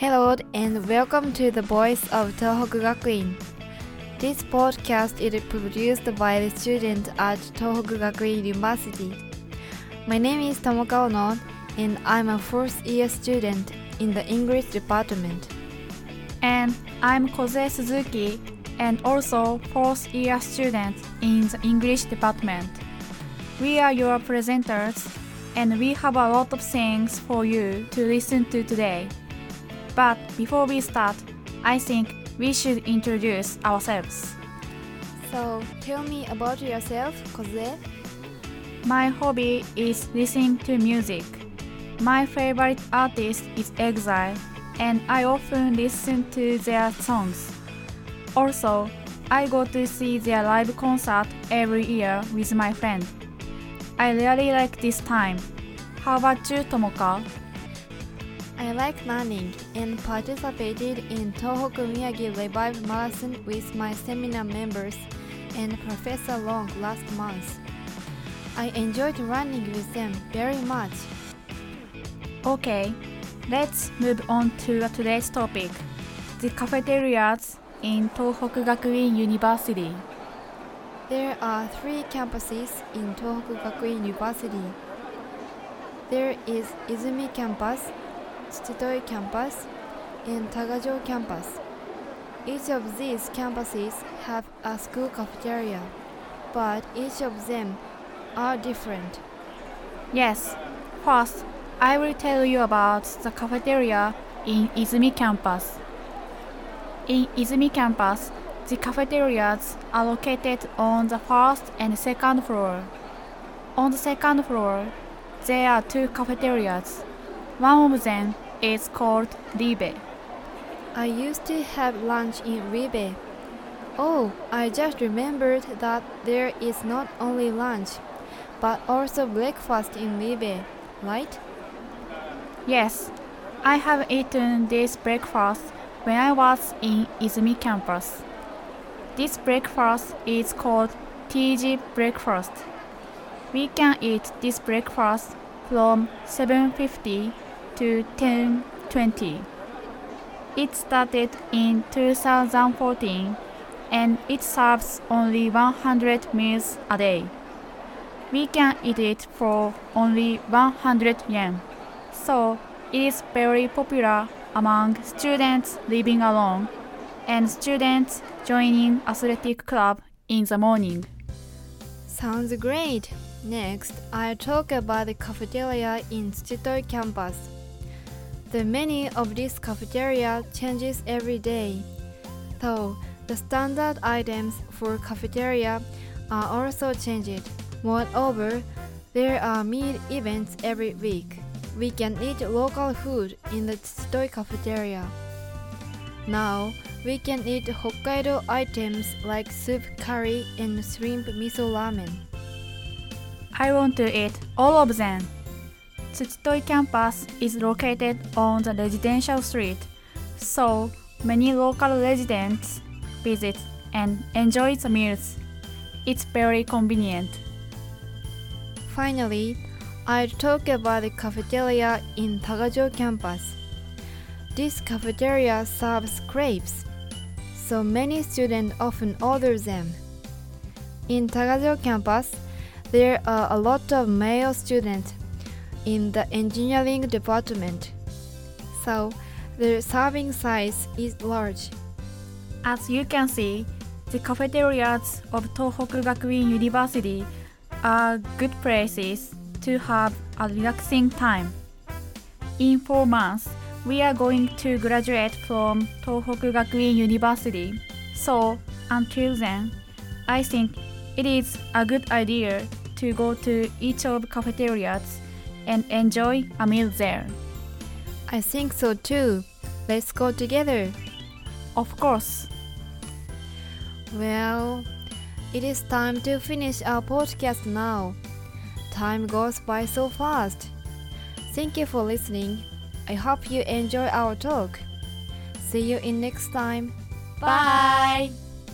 Hello and welcome to the Voice of Tohoku Gakuin. This podcast is produced by the students at Tohoku Gakuin University. My name is Tomoka Ono and I'm a fourth year student in the English department. And I'm Koze Suzuki and also fourth year student in the English department. We are your presenters and we have a lot of things for you to listen to today. But before we start, I think we should introduce ourselves. So tell me about yourself, Koze. My hobby is listening to music. My favorite artist is EXILE, and I often listen to their songs. Also, I go to see their live concert every year with my friend. I really like this time. How about you, Tomoka? I like running and participated in Tohoku Miyagi Revive Marathon with my seminar members and Professor Long last month. I enjoyed running with them very much. Okay, let's move on to today's topic the cafeterias in Tohoku Gakuin University. There are three campuses in Tohoku Gakuin University. There is Izumi campus, Tsuchitoi campus, and Tagajo campus. Each of these campuses have a school cafeteria, but each of them are different. Yes, first, I will tell you about the cafeteria in Izumi campus. In Izumi campus, the cafeterias are located on the first and second floor. On the second floor, there are two cafeterias. One of them is called Ribe. I used to have lunch in Ribe. Oh, I just remembered that there is not only lunch, but also breakfast in Ribe, right? Yes, I have eaten this breakfast when I was in Izumi campus. This breakfast is called TG breakfast. We can eat this breakfast from 7:50 to 10:20. It started in 2014 and it serves only 100 meals a day. We can eat it for only 100 yen. So it is very popular among students living alone and students joining athletic club in the morning. Sounds great. Next, I'll talk about the cafeteria in Tsuchitoi campus. The menu of this cafeteria changes every day, though the standard items for cafeteria are also changed. Moreover, there are meal events every week. We can eat local food in the Tsuchitoi cafeteria. Now, we can eat Hokkaido items like soup curry and shrimp miso ramen. I want to eat all of them. Tsuchitoi campus is located on the residential street, so many local residents visit and enjoy the meals. It's very convenient. Finally, I'll talk about the cafeteria in Tagajo campus. This cafeteria serves crepes, so many students often order them. In Tagajo campus, there are a lot of male students in the engineering department, so the serving size is large. As you can see, the cafeterias of Tohoku Gakuin University are good places to have a relaxing time. In four months, we are going to graduate from Tohoku Gakuin University. So, until then, I think it is a good idea to go to each of the cafeterias and enjoy a meal there. I think so too. Let's go together. Of course. Well, it is time to finish our podcast now. Time goes by so fast. Thank you for listening. I hope you enjoy our talk. See you in next time. Bye.